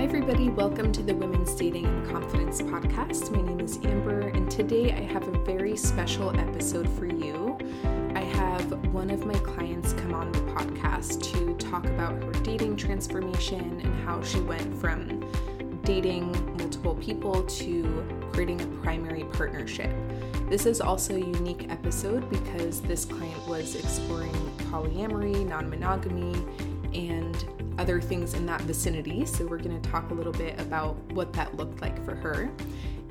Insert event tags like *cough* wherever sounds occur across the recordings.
Hi, everybody. Welcome to the Women's Dating and Confidence Podcast. My name is Amber, and today I have a very special episode for you. I have one of my clients come on the podcast to talk about her dating transformation and how she went from dating multiple people to creating a primary partnership. This is also a unique episode because this client was exploring polyamory, non monogamy, and other things in that vicinity. So, we're going to talk a little bit about what that looked like for her.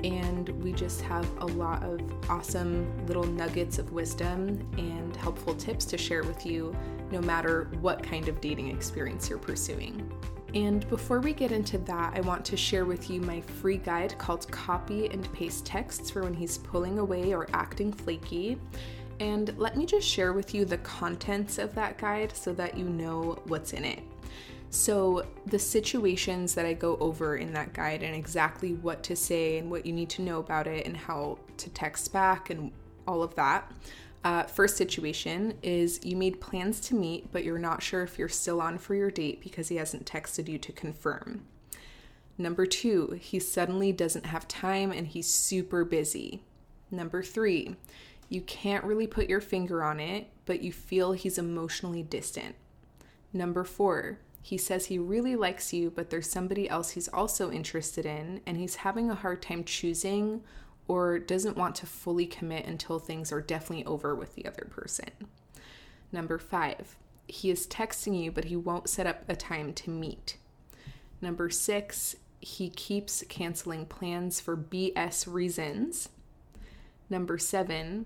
And we just have a lot of awesome little nuggets of wisdom and helpful tips to share with you, no matter what kind of dating experience you're pursuing. And before we get into that, I want to share with you my free guide called Copy and Paste Texts for when he's pulling away or acting flaky. And let me just share with you the contents of that guide so that you know what's in it. So, the situations that I go over in that guide and exactly what to say and what you need to know about it and how to text back and all of that. Uh, first situation is you made plans to meet, but you're not sure if you're still on for your date because he hasn't texted you to confirm. Number two, he suddenly doesn't have time and he's super busy. Number three, you can't really put your finger on it, but you feel he's emotionally distant. Number four, he says he really likes you, but there's somebody else he's also interested in, and he's having a hard time choosing or doesn't want to fully commit until things are definitely over with the other person. Number five, he is texting you, but he won't set up a time to meet. Number six, he keeps canceling plans for BS reasons. Number seven,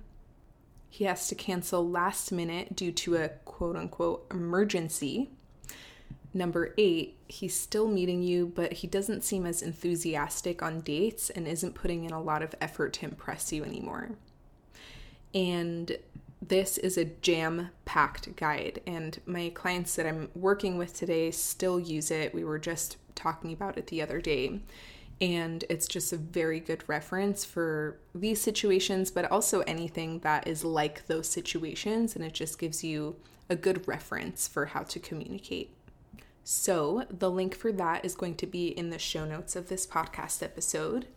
he has to cancel last minute due to a quote unquote emergency. Number eight, he's still meeting you, but he doesn't seem as enthusiastic on dates and isn't putting in a lot of effort to impress you anymore. And this is a jam packed guide, and my clients that I'm working with today still use it. We were just talking about it the other day. And it's just a very good reference for these situations, but also anything that is like those situations. And it just gives you a good reference for how to communicate. So, the link for that is going to be in the show notes of this podcast episode.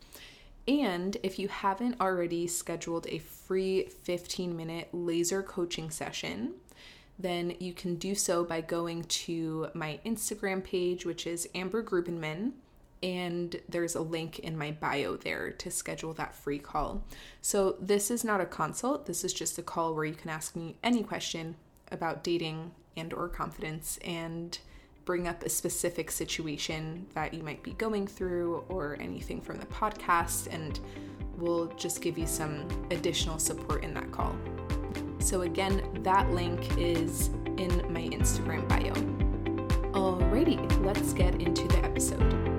And if you haven't already scheduled a free 15 minute laser coaching session, then you can do so by going to my Instagram page, which is Amber Grubenman, and there's a link in my bio there to schedule that free call. So, this is not a consult, this is just a call where you can ask me any question about dating and or confidence and bring up a specific situation that you might be going through or anything from the podcast, and we'll just give you some additional support in that call. So, again, that link is in my Instagram bio. Alrighty, let's get into the episode.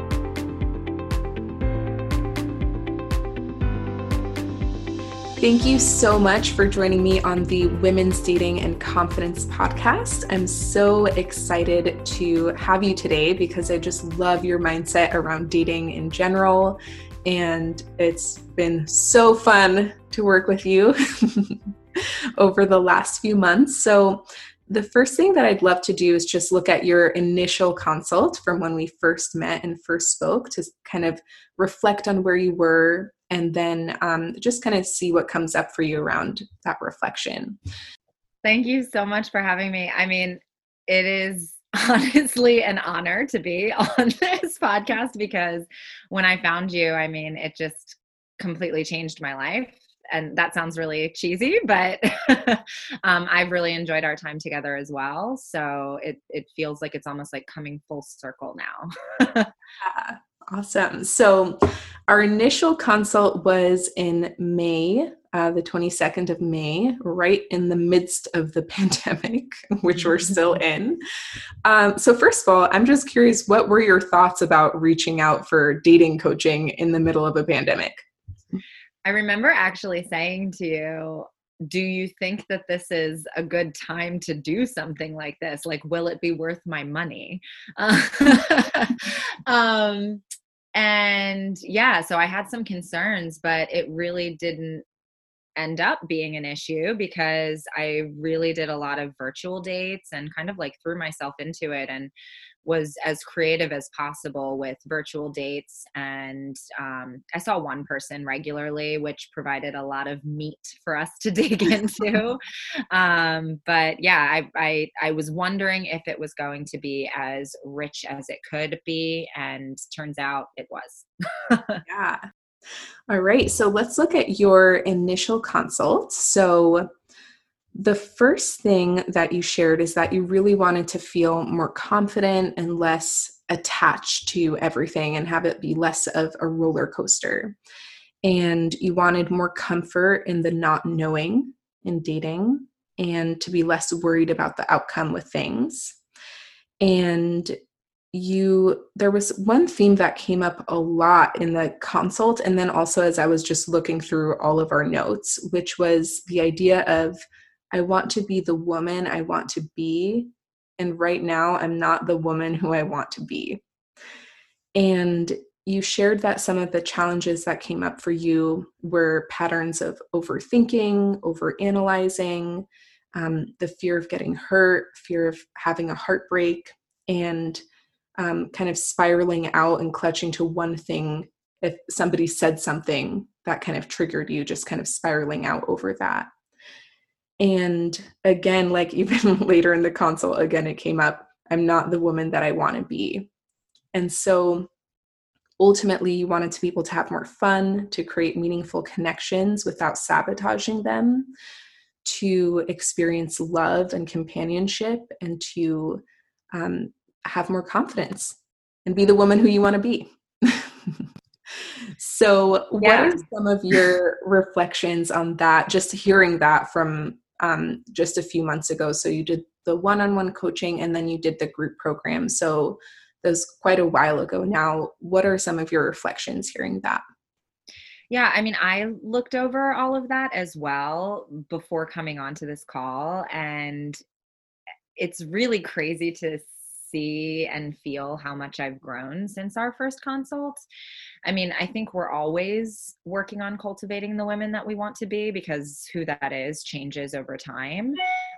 Thank you so much for joining me on the Women's Dating and Confidence podcast. I'm so excited to have you today because I just love your mindset around dating in general. And it's been so fun to work with you *laughs* over the last few months. So, the first thing that I'd love to do is just look at your initial consult from when we first met and first spoke to kind of reflect on where you were and then um, just kind of see what comes up for you around that reflection. Thank you so much for having me. I mean, it is *laughs* honestly an honor to be *laughs* on this podcast because when I found you, I mean, it just completely changed my life. And that sounds really cheesy, but *laughs* um, I've really enjoyed our time together as well. So it it feels like it's almost like coming full circle now. *laughs* yeah, Awesome. So, our initial consult was in May, uh, the 22nd of May, right in the midst of the *laughs* pandemic, which we're still in. Um, so, first of all, I'm just curious what were your thoughts about reaching out for dating coaching in the middle of a pandemic? I remember actually saying to you, do you think that this is a good time to do something like this? Like will it be worth my money? *laughs* Um, and yeah so i had some concerns but it really didn't end up being an issue because I really did a lot of virtual dates and kind of like threw myself into it and was as creative as possible with virtual dates. And um, I saw one person regularly, which provided a lot of meat for us to *laughs* dig *laughs* into. um, but yeah, I, I, I was wondering if it was going to be as rich as it could be, and turns out it was. *laughs* yeah. All right, so let's look at your initial consult. So, the first thing that you shared is that you really wanted to feel more confident and less attached to everything and have it be less of a roller coaster. And you wanted more comfort in the not knowing in dating and to be less worried about the outcome with things. And you there was one theme that came up a lot in the consult and then also as i was just looking through all of our notes which was the idea of i want to be the woman i want to be and right now i'm not the woman who i want to be. And you shared that some of the challenges that came up for you were patterns of overthinking overanalyzing um, the fear of getting hurt fear of having a heartbreak and um, kind of spiraling out and clutching to one thing if somebody said something that kind of triggered you just kind of spiraling out over that and again like *laughs* even later in the consult again it came up i'm not the woman that i want to be and so ultimately you wanted to be able to have more fun to create meaningful connections without sabotaging them to experience love and companionship and to um, have more confidence and be the woman who you want to be. *laughs* so, yeah. what are some of your reflections on that? Just hearing that from um, just a few months ago. So, you did the one on one coaching and then you did the group program. So, that was quite a while ago now. What are some of your reflections hearing that? Yeah, I mean, I looked over all of that as well before coming onto this call. And it's really crazy to see and feel how much I've grown since our first consult. I mean, I think we're always working on cultivating the women that we want to be because who that is changes over time.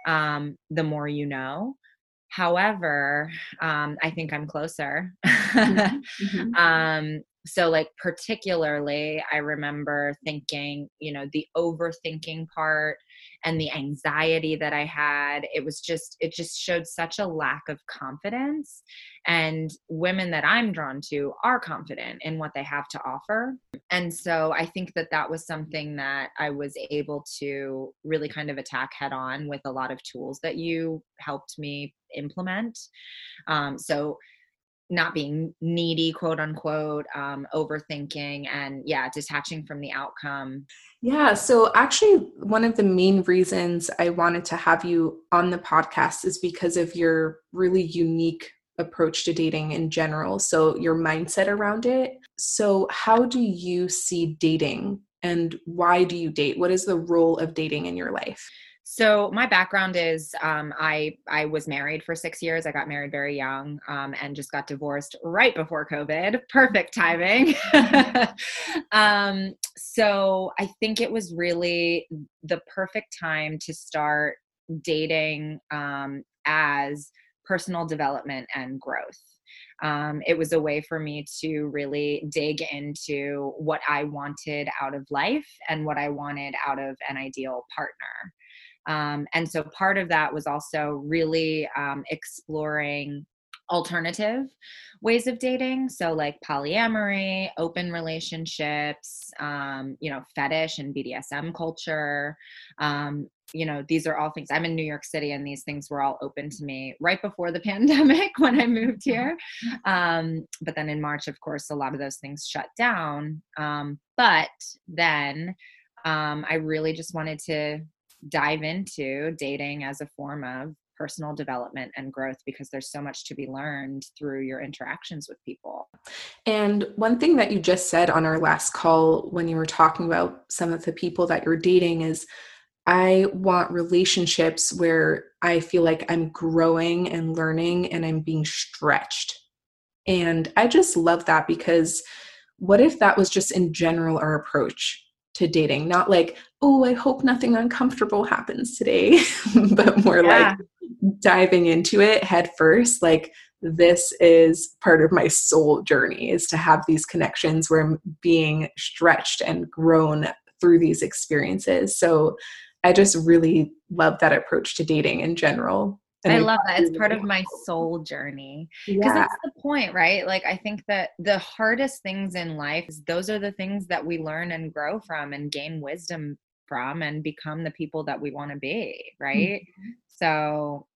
Um, the more you know. However, um, I think I'm closer. mm-hmm. *laughs* mm-hmm. um, so like particularly i remember thinking you know the overthinking part and the anxiety that i had it was just it just showed such a lack of confidence. And women that i'm drawn to are confident in what they have to offer. And so i think that that was something that i was able to really kind of attack head on with a lot of tools that you helped me implement. Um, so not being needy quote unquote um, overthinking and yeah detaching from the outcome. Yeah so actually one of the main reasons i wanted to have you on the podcast is because of your really unique approach to dating in general so your mindset around it. So how do you see dating and why do you date? What is the role of dating in your life so my background is um, I I was married for six years. I got married very young um, and just got divorced right before COVID. Perfect timing. *laughs* um, so I think it was really the perfect time to start dating um, as personal development and growth. Um, it was a way for me to really dig into what I wanted out of life and what I wanted out of an ideal partner. Um, and so part of that was also really um, exploring alternative ways of dating. So like polyamory open relationships um, you know fetish and bdsm culture. Um, you know these are all things i'm in new york city and these things were all open to me right before the *laughs* pandemic when i moved here. Um, but then in march of course a lot of those things shut down. Um, but then um, i really just wanted to dive into dating as a form of personal development and growth because there's so much to be learned through your interactions with people. And one thing that you just said on our last call when you were talking about some of the people that you're dating is I want relationships where I feel like I'm growing and learning and I'm being stretched. And I just love that because what if that was just in general our approach to dating. Not like oh i hope nothing uncomfortable happens today *laughs* but more yeah. like diving into it head first like this is part of my soul journey is to have these connections where i'm being stretched and grown through these experiences. So i just really love that approach to dating in general and I love that. It's part of my soul journey. Because yeah. that's the point, right? Like, I think that the hardest things in life, is those are the things that we learn and grow from and gain wisdom from and become the people that we want to be, right? Mm-hmm. So,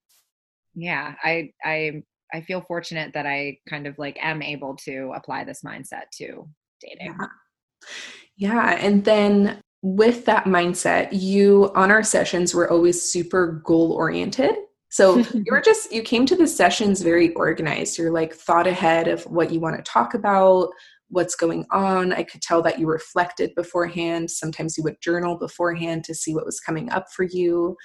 yeah, I, I, I feel fortunate that I kind of like am able to apply this mindset to dating. Yeah. yeah. And then with that mindset, you on our sessions were always super goal oriented. So *laughs* you were just, you came to the sessions very organized. You're like thought ahead of what you want to talk about, what's going on. I could tell that you reflected beforehand. Sometimes you would journal beforehand to see what was coming up for you.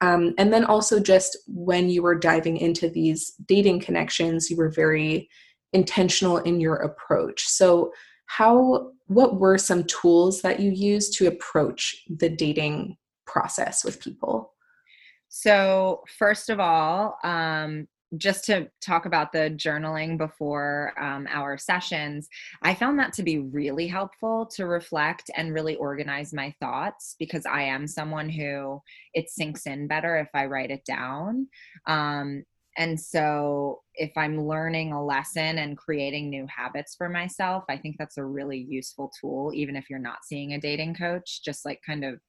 Um, and then also, just when you were diving into these dating connections, you were very intentional in your approach. So, how, what were some tools that you used to approach the dating process with people? So, first of all, um, just to talk about the journaling before um, our sessions, I found that to be really helpful to reflect and really organize my thoughts because I am someone who it sinks in better if I write it down. Um, and so, if I'm learning a lesson and creating new habits for myself, I think that's a really useful tool, even if you're not seeing a dating coach, just like kind of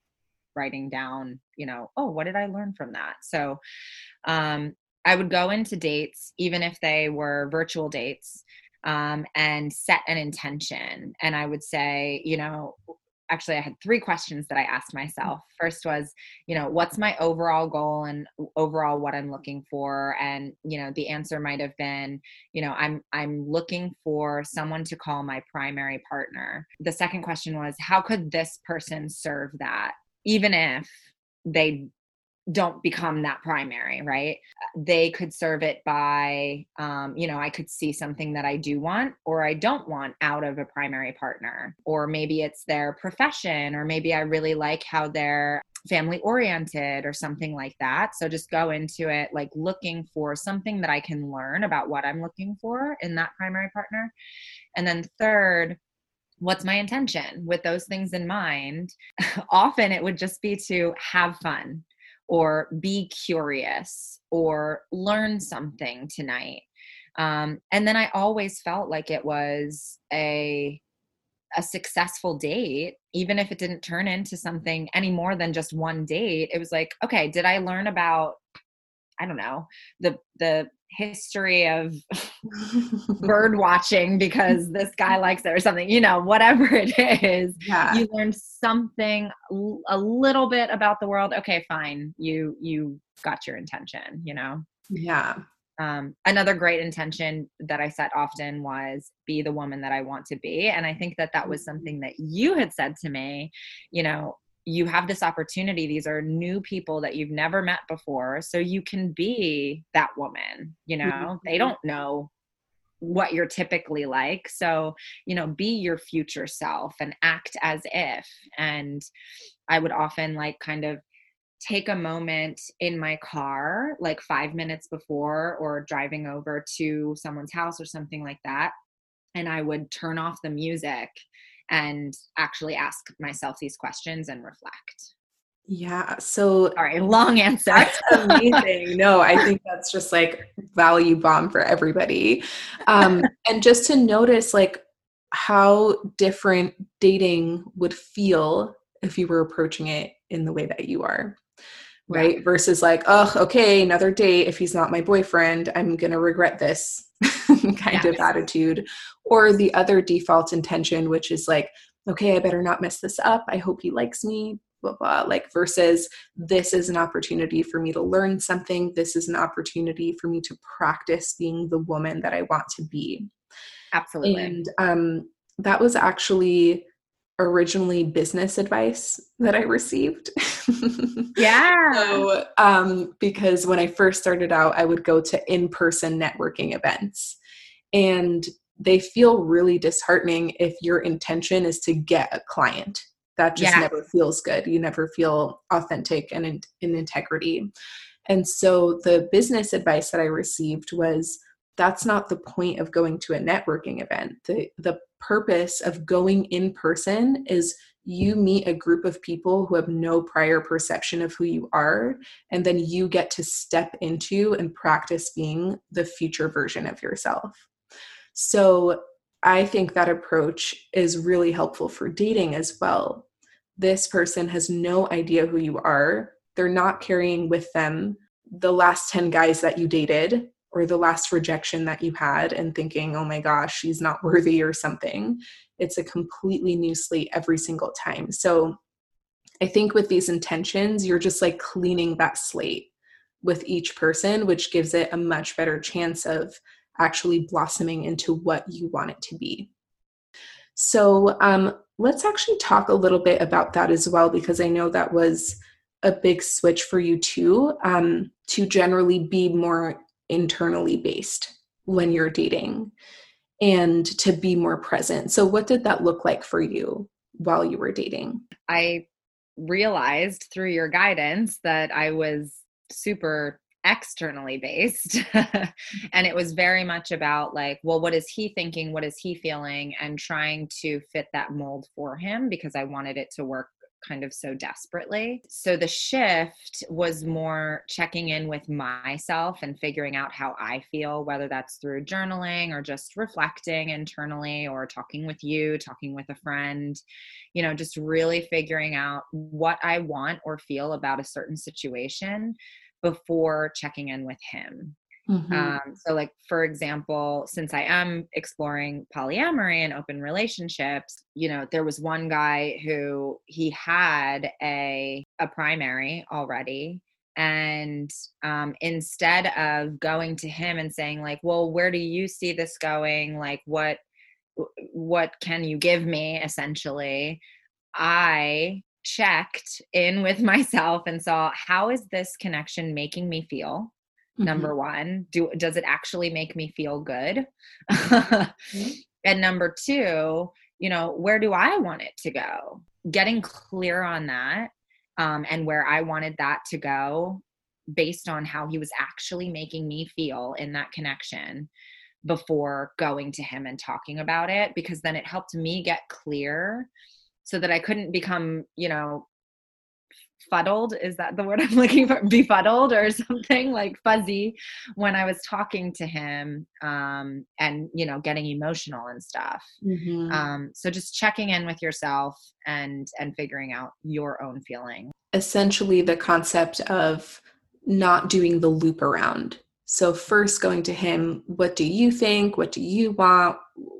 writing down, you know, oh, what did I learn from that? So um, I would go into dates, even if they were virtual dates, um, and set an intention. And I would say, you know, actually, I had three questions that I asked myself. First was, you know, what's my overall goal and overall what I'm looking for? And, you know, the answer might have been, you know, I'm I'm looking for someone to call my primary partner. The second question was, how could this person serve that? Even if they don't become that primary right? They could serve it by um, you know i could see something that i do want or i don't want out of a primary partner or maybe it's their profession or maybe i really like how they're family oriented or something like that. So just go into it like looking for something that i can learn about what i'm looking for in that primary partner. And then third what's my intention? With those things in mind *laughs* often it would just be to have fun or be curious or learn something tonight. Um, and then i always felt like it was a a successful date even if it didn't turn into something any more than just one date. It was like okay did i learn about i don't know the the history of *laughs* bird watching because this guy *laughs* likes it or something you know whatever it is yeah. you learn something a little bit about the world okay fine you you got your intention you know yeah um, another great intention that I set often was be the woman that I want to be. And I think that that was mm-hmm. something that you had said to me, you know, you have this opportunity. These are new people that you've never met before. So you can be that woman you know? Mm-hmm. they don't know what you're typically like. So you know be your future self and act as if. And i would often like kind of take a moment in my car like 5 minutes before or driving over to someone's house or something like that. And i would turn off the music and actually ask myself these questions and reflect. Yeah. So, all right, long answer. That's amazing. no, I think that's just like value bomb for everybody. Um, *laughs* and just to notice like how different dating would feel if you were approaching it in the way that you are. Right. Yeah. Versus like, oh, okay, another date. If he's not my boyfriend, I'm going to regret this *laughs* kind yes. of attitude or the other default intention which is like okay i better not mess this up i hope he likes me blah blah like versus this is an opportunity for me to learn something this is an opportunity for me to practice being the woman that i want to be absolutely and um that was actually originally business advice that I received. *laughs* yeah. so, um, because when I first started out, I would go to in person networking events. And they feel really disheartening if your intention is to get a client that just yeah. never feels good you never feel authentic and in, in integrity and so the business advice that i received was that's not the point of going to a networking event the the purpose of going in person is you meet a group of people who have no prior perception of who you are and then you get to step into and practice being the future version of yourself. So i think that approach is really helpful for dating as well. This person has no idea who you are. They're not carrying with them the last 10 guys that you dated or the last rejection that you had and thinking, oh my gosh, she's not worthy or something. It's a completely new slate every single time. So I think with these intentions, you're just like cleaning that slate with each person, which gives it a much better chance of actually blossoming into what you want it to be. So um, let's actually talk a little bit about that as well, because I know that was a big switch for you too, um, to generally be more internally based when you're dating and to be more present. So, what did that look like for you while you were dating? I realized through your guidance that I was super externally based *laughs* and it was very much about like well what is he thinking what is he feeling and trying to fit that mold for him because i wanted it to work kind of so desperately. So the shift was more checking in with myself and figuring out how I feel, whether that's through journaling or just reflecting internally or talking with you, talking with a friend, you know, just really figuring out what I want or feel about a certain situation before checking in with him. Mm-hmm. Um, so, like for example, since I am exploring polyamory and open relationships, you know, there was one guy who he had a a primary already, and um, instead of going to him and saying like, "Well, where do you see this going? Like, what what can you give me?" Essentially, I checked in with *laughs* myself and saw how is this connection making me feel mm-hmm. number one do does it actually make me feel good mm-hmm. *laughs* and number two you know where do i want it to go getting clear on that um, and where i wanted that to go based on how he was actually making me feel in that connection before going to him and talking about it because then it helped me get clear so that I couldn't become, you know, fuddled is that the word i'm *laughs* looking for? Befuddled or something like fuzzy when i was talking to him um, and you know getting emotional and stuff. Mm-hmm. um, so just checking in with yourself and and figuring out your own feeling. Essentially the concept of not doing the loop around. So first going to him what do you think? What do you want?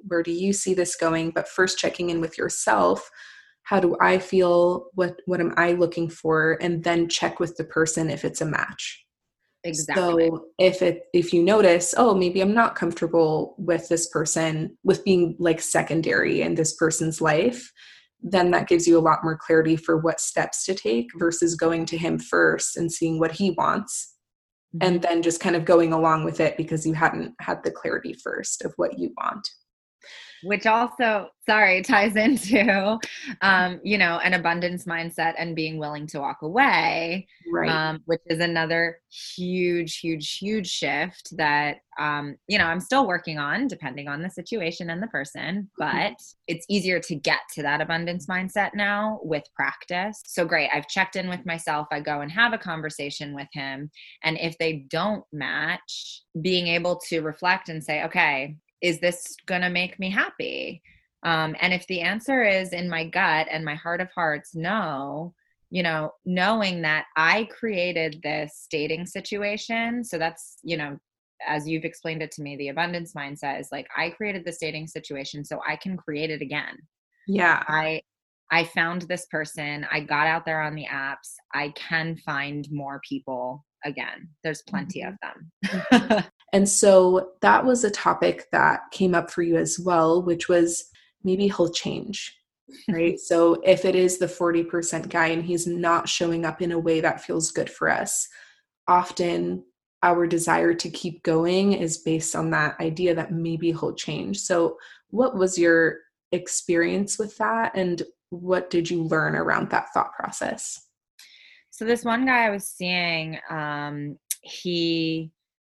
Where do you see this going? But first checking in with yourself how do i feel? What what am i looking for? And then check with the person if it's a match. Exactly. so if it if you notice oh maybe i'm not comfortable with this person with being like secondary in this person's life then that gives you a lot more clarity for what steps to take versus going to him first and seeing what he wants mm-hmm. and then just kind of going along with it because you hadn't had the clarity first of what you want which also sorry *laughs* ties into um, you know an abundance mindset and being willing to walk away right um, which is another huge huge huge shift that um, you know i'm still working on depending on the situation and the person mm-hmm. but it's easier to get to that abundance mindset now with practice so great i've checked in with myself i go and have a conversation with him and if they don't match being able to reflect and say okay is this going to make me happy? Um, and if the answer is in my gut and my heart of hearts, no, you know, knowing that I created this dating situation. So that's, you know, as you've explained it to me, the abundance mindset is like, I created this dating situation so I can create it again. Yeah. I, I found this person. I got out there on the apps. I can find more people again. There's plenty of mm-hmm. them. *laughs* and so that was a topic that came up for you as well, which was maybe he'll change. Right. *laughs* so if it is the 40% guy and he's not showing up in a way that feels good for us, often our desire to keep going is based on that idea that maybe he'll change. So, what was your experience with that? And what did you learn around that thought process? So this one guy I was seeing, um, he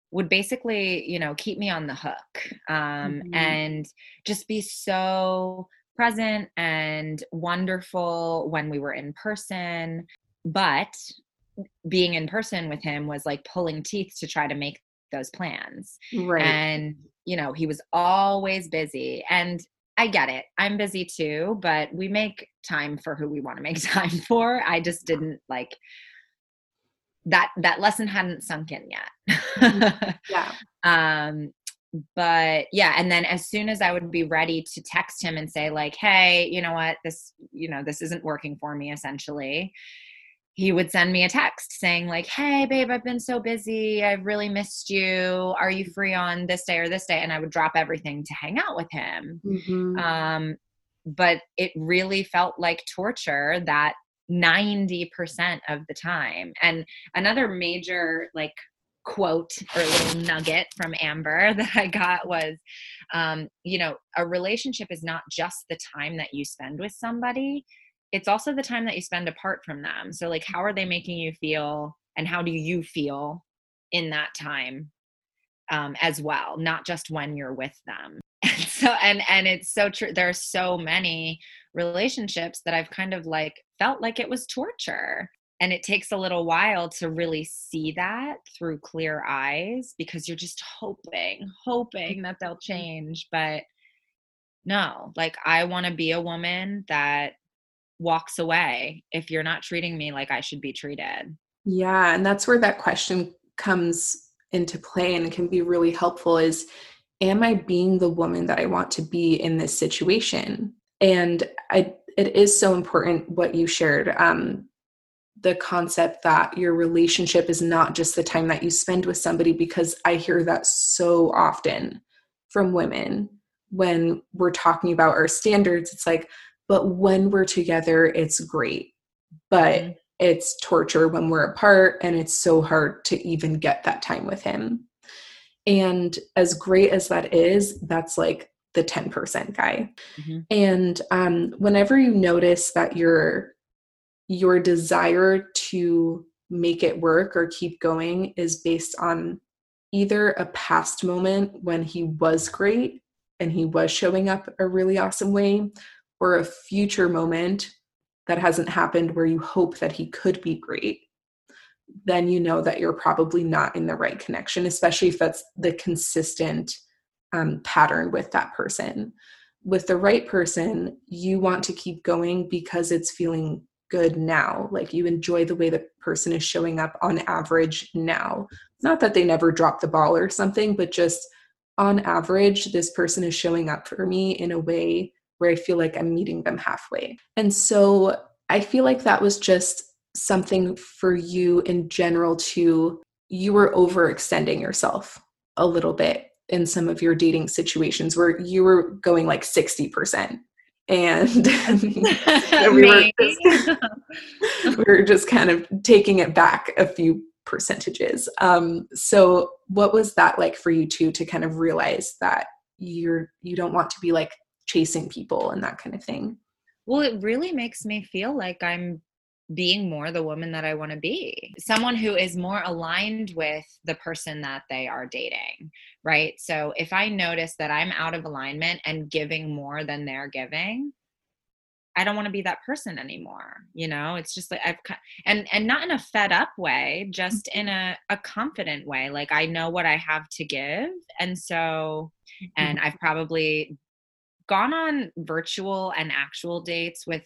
would basically, you know, keep me on the hook um, mm-hmm. and just be so present and wonderful when we were in person. But being in person with him was like pulling teeth to try to make those plans. Right. And, you know, he was always busy. And I get it. I'm busy too, but we make time for who we want to make *laughs* time for. I just didn't like that that lesson hadn't sunk in yet. Mm-hmm. yeah. *laughs* Um but yeah, and then as soon as I would be ready to text him and say like, "Hey, you know what? This, you know, this isn't working for me essentially." He would send me a text saying like hey babe i've been so busy. I've really missed you. Are you free on this day or this day? And i would drop everything to hang out with him. Mm-hmm. um, but it really felt like torture that 90% of the time. And another major like quote or little nugget from amber *laughs* that i got was um, you know a relationship is not just the time that you spend with somebody it's also the time that you spend apart from them. So like how are they making you feel and how do you feel in that time um, as well, not just when you're with them. *laughs* And so and and it's so true. There are so many relationships that I've kind of like felt like it was torture. And it takes a little while to really see that through clear eyes because you're just hoping, hoping that they'll mm-hmm. change. But no, like I want to be a woman that walks away if you're not treating me like I should be treated. Yeah, and that's where that question comes into play and can be really helpful is am I being the woman that I want to be in this situation? And I it is so important what you shared um the concept that your relationship is not just the time that you spend with somebody because I hear that so often from women when we're talking about our standards it's like but when we're together, it's great. But mm-hmm. it's torture when we're apart, and it's so hard to even get that time with him. And as great as that is, that's like the 10% guy. Mm-hmm. And um, whenever you notice that your your desire to make it work or keep going is based on either a past moment when he was great and he was showing up a really awesome way or a future moment that hasn't happened where you hope that he could be great, then you know that you're probably not in the right connection, especially if that's the consistent um, pattern with that person. With the right person, you want to keep going because it's feeling good now. Like you enjoy the way the person is showing up on average now. Not that they never drop the ball or something, but just on average, this person is showing up for me in a way where I feel like I'm meeting them halfway. And so I feel like that was just something for you in general to you were overextending yourself a little bit in some of your dating situations where you were going like 60% and *laughs* we, were just, *laughs* we were just kind of taking it back a few percentages. Um, so what was that like for you too to kind of realize that you're you don't want to be like chasing people and that kind of thing. Well, it really makes me feel like I'm being more the woman that I want to be. Someone who is more aligned with the person that they are dating, right? So if I notice that I'm out of alignment and giving more than they're giving, I don't want to be that person anymore. You know, it's just like I've and and not in a fed up way, just in a a confident way. Like I know what I have to give, and so and mm-hmm. I've probably gone on virtual and actual dates with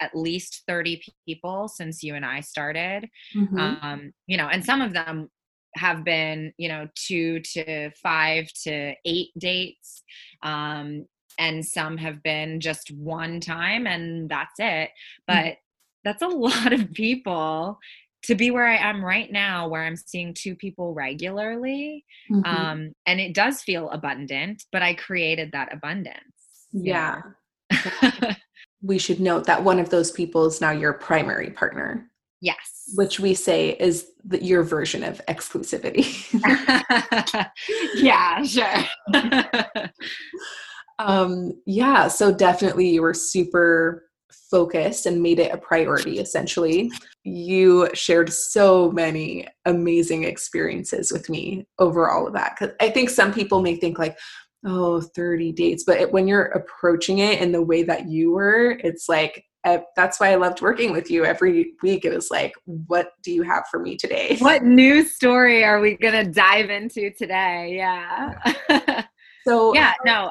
at least 30 people since you and I started. Mm-hmm. Um, you know, and some of them have been, you know, two to five to eight dates. Um, and some have been just one time and that's it. Mm. But mm-hmm. that's a *laughs* lot of people to be where I am right now, where I'm seeing two people regularly. Mm-hmm. Um, and it does feel abundant, but I created that abundance. Yeah. *laughs* we should note that one of those people is now your primary partner. Yes. Which we say is the, your version of exclusivity. *laughs* yeah, sure. *laughs* um, yeah, so definitely you were super focused and made it a priority essentially you shared so many amazing experiences with me over all of that because i think some people may think like oh 30 dates but it, when you're approaching it in the way that you were it's like uh, that's why i loved working with you every week. It was like what do you have for me today? What new story are we gonna dive into today? Yeah. So yeah no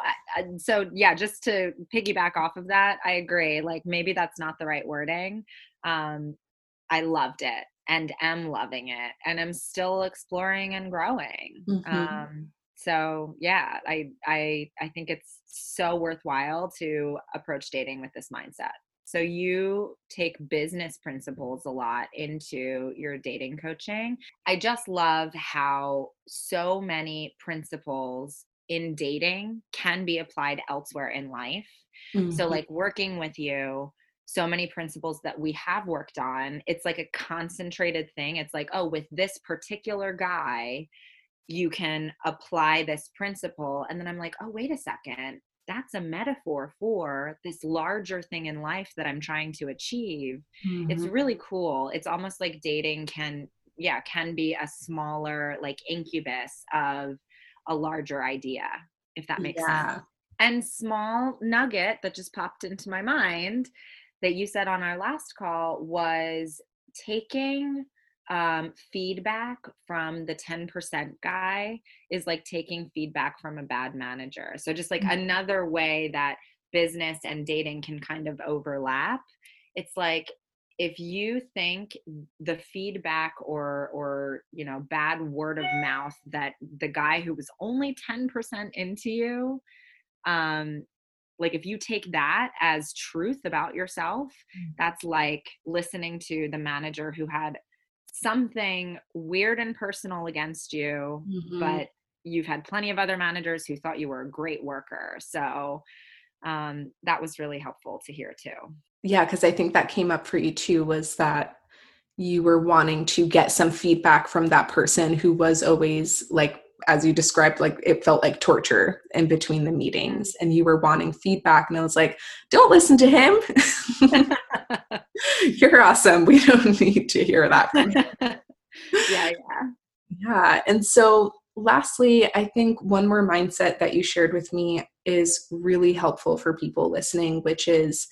so yeah just to piggyback off of that i agree like maybe that's not the right wording. Um i loved it and am loving it and i'm still exploring and growing. Mm-hmm. um so yeah i i i think it's so worthwhile to approach dating with this mindset. So you take business principles a lot into your dating coaching. I just love how so many principles in dating can be applied elsewhere in life. Mm-hmm. so like working with you so many principles that we have worked on it's like a concentrated thing. It's like oh with this particular guy you can apply this principle and then i'm like oh wait a second that's a metaphor for this larger thing in life that i'm trying to achieve mm-hmm. it's really cool it's almost like dating can yeah can be a smaller like incubus of a larger idea if that makes yeah. sense and small nugget that just popped into my mind that you said on our last call was taking um, feedback from the 10% guy is like taking feedback from a bad manager. So, just like mm-hmm. another way that business and dating can kind of overlap. It's like if you think the feedback or or you know bad word of mouth that the guy who was only 10% into you um like if you take that as truth about yourself mm. that's like listening to the manager who had something weird and personal against you, mm-hmm. but you've had plenty of other managers who thought you were a great worker. So um, that was really helpful to hear too. Yeah, because I think that came up for you too was that you were wanting to get some feedback from that person who was always like as you described like it felt like torture in between the meetings and you were wanting feedback and i was like don't listen to him *laughs* *laughs* *laughs* *laughs* you're awesome we *laughs* don't need to hear that from you *laughs* yeah yeah yeah and so lastly i think one more mindset that you shared with me is really helpful for people listening which is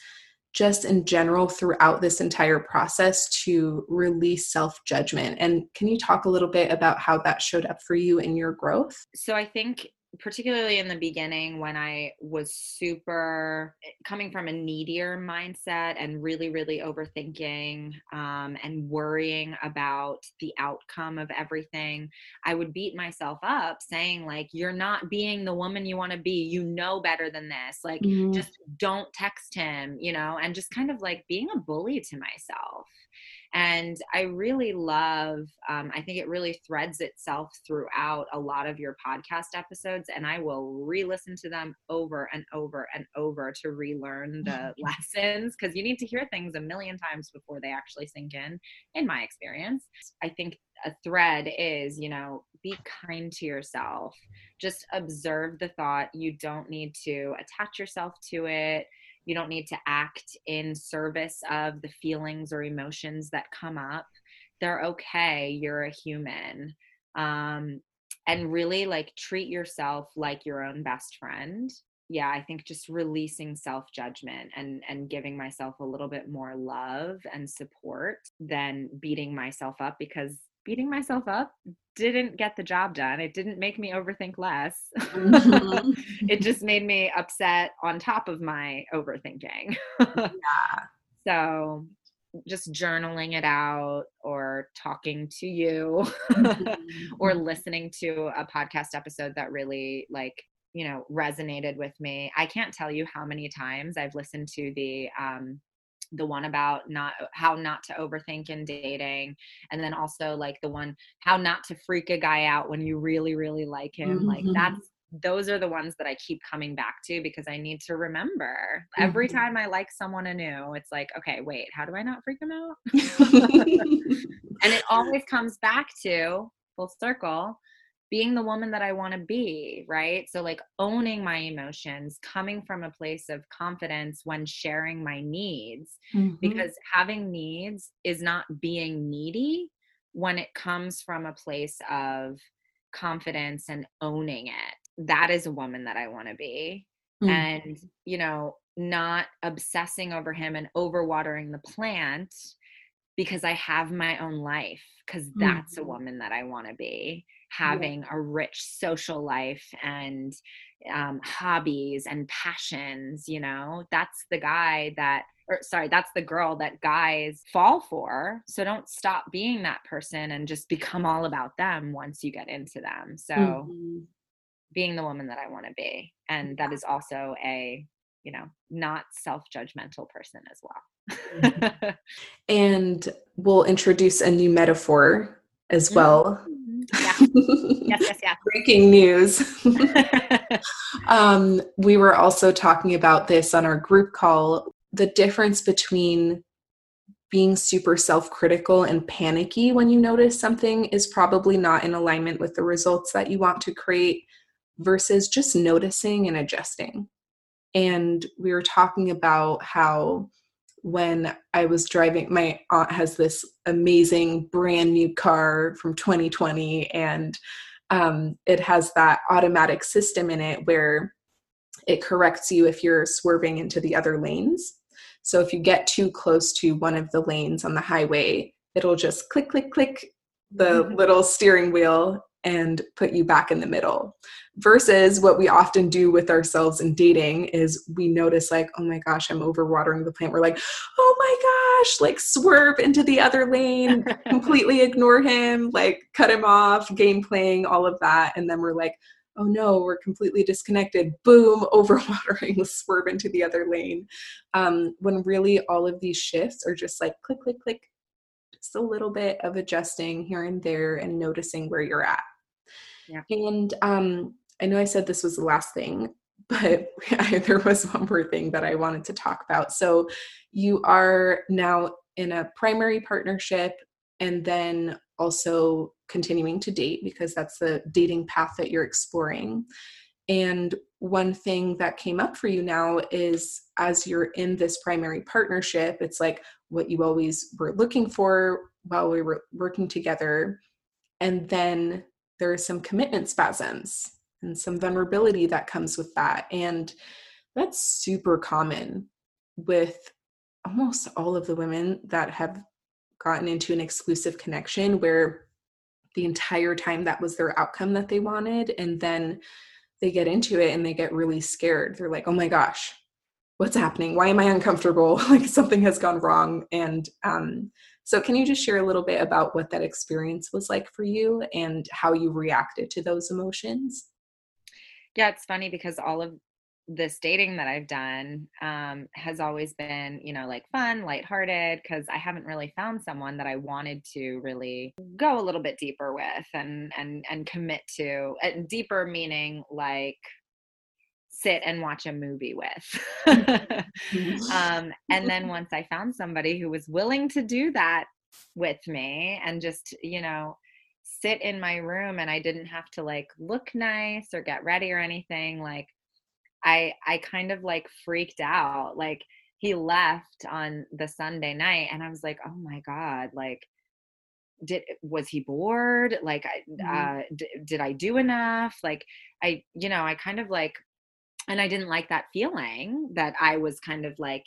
just in general throughout this entire process to release self judgment. And can you talk a little bit about how that showed up for you in your growth? So I think particularly in the beginning when I was super eh, coming from a needier mindset and really, really overthinking um, and worrying about the outcome of everything, I would beat myself up saying, like, you're not being the woman you want to be. You know better than this. Like, mm-hmm. just don't text him, you know, and just kind of like being a bully to myself. And I really love, um, I think it really threads itself throughout a lot of your podcast episodes. And I will re listen to them over and over and over to relearn the *laughs* lessons because you need to hear things a million times before they actually sink in, in my experience. I think a thread is, you know, be kind to yourself. Just observe the thought. You don't need to attach yourself to it you don't need to act in service of the feelings or emotions that come up. They're okay. You're a human. Um, and really like treat yourself like your own best friend yeah i think just releasing self judgment and and giving myself a little bit more love and support than beating myself up because beating myself up didn't get the job done. It didn't make me overthink less. Mm-hmm. *laughs* it just made me upset on top of my overthinking. *laughs* yeah. So just journaling it out or talking to you *laughs* mm-hmm. or listening to a podcast episode that really like you know resonated with me i can't tell you how many times i've listened to the um the one about not how not to overthink in dating and then also like the one how not to freak a guy out when you really really like him mm-hmm. like that's those are the ones that I keep coming back to because I need to remember every mm-hmm. time I like someone anew. It's like, okay, wait, how do I not freak them out? *laughs* and it always comes back to full circle being the woman that I want to be, right? So, like, owning my emotions, coming from a place of confidence when sharing my needs, mm-hmm. because having needs is not being needy when it comes from a place of confidence and owning it. That is a woman that I want to be. Mm-hmm. And, you know, not obsessing over him and overwatering the plant because I have my own life, because that's mm-hmm. a woman that I want to be having yeah. a rich social life and um, hobbies and passions you know that's the guy that or sorry that's the girl that guys fall for so don't stop being that person and just become all about them once you get into them so mm-hmm. being the woman that i want to be and that is also a you know not self-judgmental person as well mm-hmm. *laughs* and we'll introduce a new metaphor as well mm-hmm yeah. yes, yes, yeah. *laughs* Breaking news. *laughs* um, we were also talking about this on our group call the difference between being super self critical and panicky when you notice something is probably not in alignment with the results that you want to create versus just noticing and adjusting. And we were talking about how when I was driving, my aunt has this amazing brand new car from 2020, and um, it has that automatic system in it where it corrects you if you're swerving into the other lanes. So if you get too close to one of the lanes on the highway, it'll just click, click, click the mm-hmm. little steering wheel and put you back in the middle. Versus what we often do with ourselves in dating is we notice like oh my gosh i'm overwatering the plant. We're like oh my gosh like swerve into the other lane *laughs* completely ignore him like cut him off game playing all of that. And then we're like oh no we're completely disconnected. Boom *laughs* overwatering swerve into the other lane. Um, when really all of these shifts are just like click click click just a little bit of adjusting here and there and noticing where you're at yeah. And um, I know I said this was the last thing, *laughs* but *laughs* there was one more thing that I wanted to talk about. So you are now in a primary partnership and then also continuing to date because that's the dating path that you're exploring. And one thing that came up for you now is as you're in this primary partnership, it's like what you always were looking for while we were working together. And then there are some commitment spasms and some vulnerability that comes with that. And that's super common with almost all of the women that have gotten into an exclusive connection where the entire time that was their outcome that they wanted. And then they get into it and they get really scared. They're like, oh my gosh, what's happening? Why am I uncomfortable? *laughs* like something has gone wrong. And um, so, can you just share a little bit about what that experience was like for you and how you reacted to those emotions? Yeah, it's funny because all of this dating that I've done um, has always been, you know, like fun, lighthearted, because I haven't really found someone that I wanted to really go a little bit deeper with and and and commit to. And deeper meaning like sit and watch a movie with. *laughs* Mm-hmm. um, and then once I found somebody who was willing to do that with me and just, you know, sit in my room and I didn't have to like look nice or get ready or anything, like I I kind of like freaked out. Like he left on the Sunday night and I was like, "Oh my god, like did was he bored like I, mm-hmm. uh d- did i do enough like i you know i kind of like and I didn't like that feeling that I was kind of like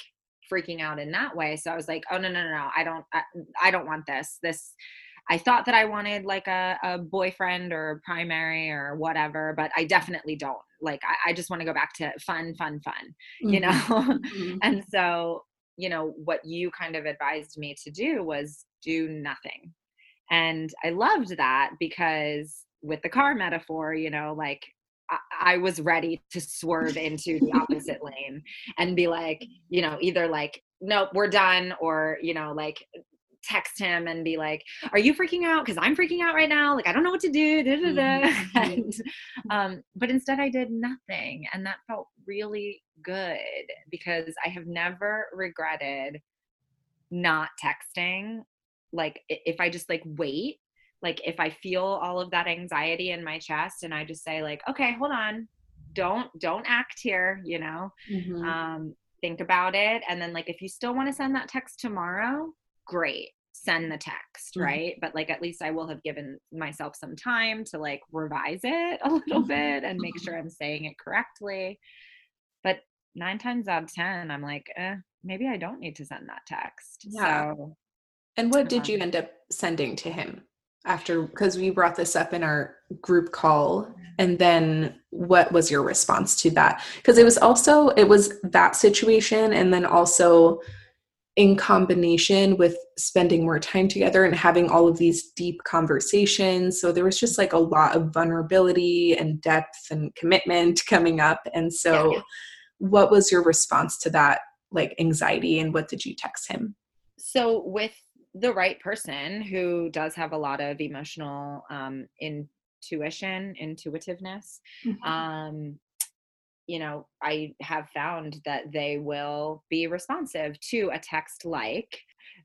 freaking out in that way. So I was like, oh no no no no, I don't I, I don't want this. This I thought that I wanted like a, a boyfriend or primary or whatever, but I definitely don't. Like I, I just want to go back to fun, fun, fun, mm-hmm. you know? *laughs* Mm-hmm. and so, you know, what you kind of advised me to do was do nothing. And I loved that because with the car metaphor, you know, like I was ready to swerve into the *laughs* opposite lane and be like, you know, either like, nope, we're done, or, you know, like text him and be like, are you freaking out? Because I'm freaking out right now. Like, I don't know what to do. Da, da, da. *laughs* Mm-hmm. And, um, but instead, I did nothing. And that felt really good because I have never regretted not texting. Like, if I just like wait like if I feel all of that anxiety in my chest and I just say like, okay, hold on, don't don't act here, you know. Mm-hmm. Um, think about it, and then like if you still want to send that text tomorrow, great, send the text, mm-hmm. right? But like at least I will have given myself some time to like revise it *laughs* a little mm-hmm. bit and make sure I'm saying it correctly. But nine times out of ten, I'm like, eh, maybe I don't need to send that text. Yeah. So, and what did you end up sending to him? After because we brought this up in our group call. And then what was your response to that? Because it was also it was that situation and then also in combination with spending more time together and having all of these deep conversations. So there was just like a lot of vulnerability and depth and commitment *laughs* coming up. And so yeah. what was your response to that like anxiety and what did you text him? So with the right person who does have a lot of emotional um, intuition, intuitiveness, mm-hmm. um, you know, I have found that they will be responsive to a text like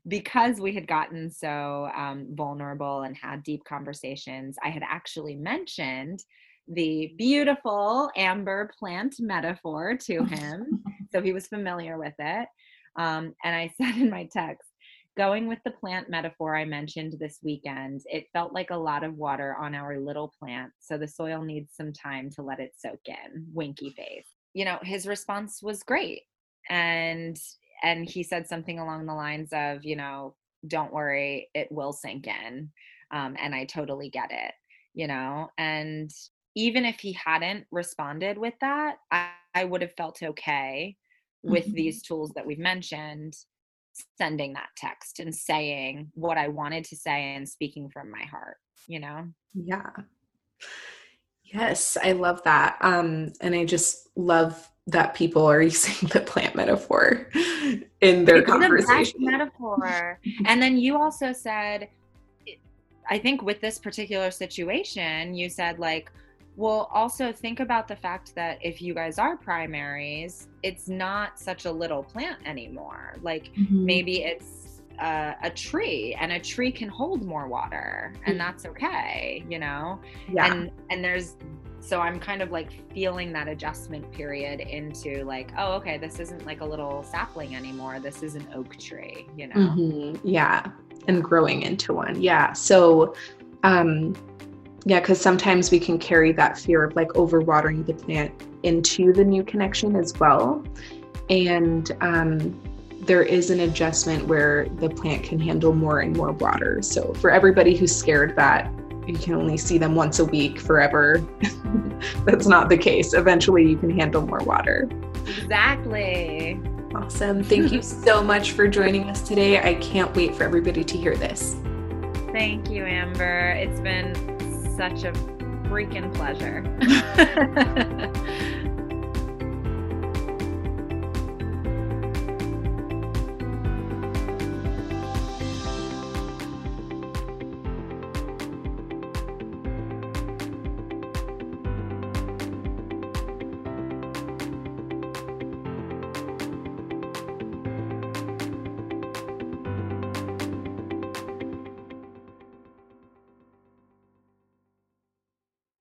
because we had gotten so um, vulnerable and had deep conversations. I had actually mentioned the beautiful amber plant metaphor to him. *laughs* so he was familiar with it. Um, and I *laughs* said in my text, going with the plant metaphor I mentioned this weekend, it felt like a lot of water on our little plant, so the soil needs some time to let it soak in. Winky face. You know, his response was great. And and he said something along the lines of, you know, don't worry, it will sink in. Um, and I totally get it, you know. And even if he hadn't responded with that, I, I would have felt okay with mm-hmm. these tools that we've mentioned sending that text and saying what I wanted to say and speaking from my heart, you know? Yeah. Yes, I love that. Um, and I just love that people are *laughs* using the plant metaphor in their it's conversation. The metaphor. *laughs* and then you also said, I think with this particular situation, you said like, well, also think about the fact that if you guys are primaries, it's not such a little plant anymore. Like mm-hmm. maybe it's uh, a tree, and a tree can hold more water, and mm. that's okay, you know. Yeah. And and there's so I'm kind of like feeling that adjustment period into like, oh, okay, this isn't like a little sapling anymore. This is an oak tree, you know. Mm-hmm. Yeah, and growing into one. Yeah. So. um yeah, because sometimes we can carry that fear of like overwatering the plant into the new connection as well. And um, there is an adjustment where the plant can handle more and more water. So for everybody who's scared that you can only see them once a week forever, *laughs* that's not the case. Eventually, you can handle more water. Exactly. Awesome. Thank you so much for joining us today. I can't wait for everybody to hear this. Thank you, Amber. It's been such a freaking pleasure. *laughs* *laughs*